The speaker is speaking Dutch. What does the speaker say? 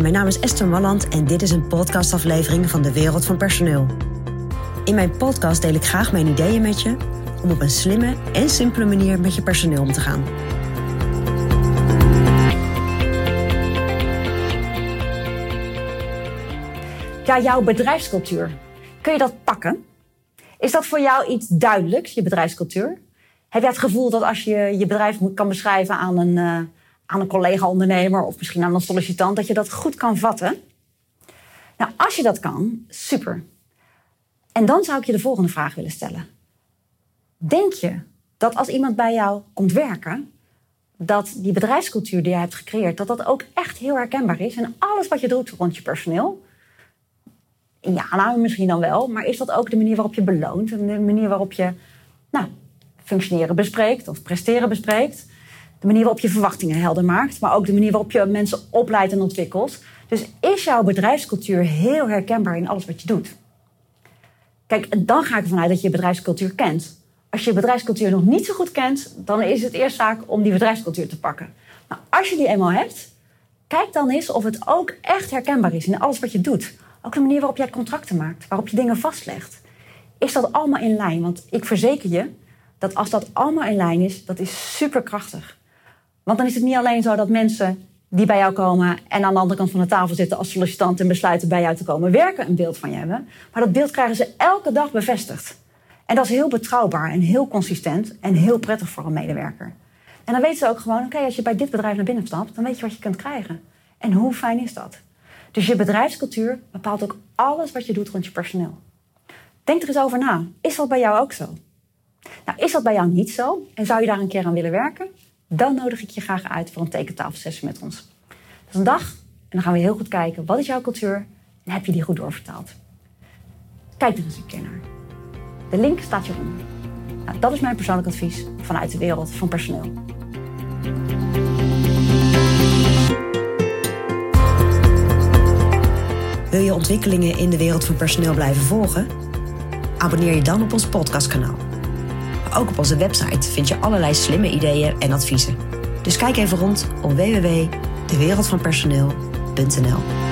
Mijn naam is Esther Malland en dit is een podcastaflevering van de Wereld van Personeel. In mijn podcast deel ik graag mijn ideeën met je om op een slimme en simpele manier met je personeel om te gaan. Ja, jouw bedrijfscultuur. Kun je dat pakken? Is dat voor jou iets duidelijks, je bedrijfscultuur? Heb jij het gevoel dat als je je bedrijf kan beschrijven aan een, uh, aan een collega-ondernemer of misschien aan een sollicitant, dat je dat goed kan vatten? Nou, als je dat kan, super. En dan zou ik je de volgende vraag willen stellen. Denk je dat als iemand bij jou komt werken, dat die bedrijfscultuur die jij hebt gecreëerd, dat dat ook echt heel herkenbaar is en alles wat je doet rond je personeel? Ja, nou misschien dan wel, maar is dat ook de manier waarop je beloont de manier waarop je nou, functioneren bespreekt of presteren bespreekt? De manier waarop je verwachtingen helder maakt, maar ook de manier waarop je mensen opleidt en ontwikkelt. Dus is jouw bedrijfscultuur heel herkenbaar in alles wat je doet? Kijk, dan ga ik ervan uit dat je bedrijfscultuur kent. Als je je bedrijfscultuur nog niet zo goed kent, dan is het eerst zaak om die bedrijfscultuur te pakken. Maar als je die eenmaal hebt, kijk dan eens of het ook echt herkenbaar is in alles wat je doet. Ook de manier waarop jij contracten maakt, waarop je dingen vastlegt. Is dat allemaal in lijn? Want ik verzeker je dat als dat allemaal in lijn is, dat is superkrachtig. Want dan is het niet alleen zo dat mensen die bij jou komen en aan de andere kant van de tafel zitten als sollicitant en besluiten bij jou te komen werken, een beeld van je hebben. Maar dat beeld krijgen ze elke dag bevestigd. En dat is heel betrouwbaar en heel consistent en heel prettig voor een medewerker. En dan weten ze ook gewoon, oké, als je bij dit bedrijf naar binnen stapt, dan weet je wat je kunt krijgen. En hoe fijn is dat? Dus je bedrijfscultuur bepaalt ook alles wat je doet rond je personeel. Denk er eens over na. Is dat bij jou ook zo? Nou, is dat bij jou niet zo en zou je daar een keer aan willen werken? Dan nodig ik je graag uit voor een tekentafelsessie met ons. Dat is een dag en dan gaan we heel goed kijken wat is jouw cultuur en heb je die goed doorvertaald. Kijk er eens een keer naar. De link staat hieronder. Nou, dat is mijn persoonlijk advies vanuit de wereld van personeel. Wil je ontwikkelingen in de wereld van personeel blijven volgen? Abonneer je dan op ons podcastkanaal. Ook op onze website vind je allerlei slimme ideeën en adviezen. Dus kijk even rond op www.dewereldvanpersoneel.nl.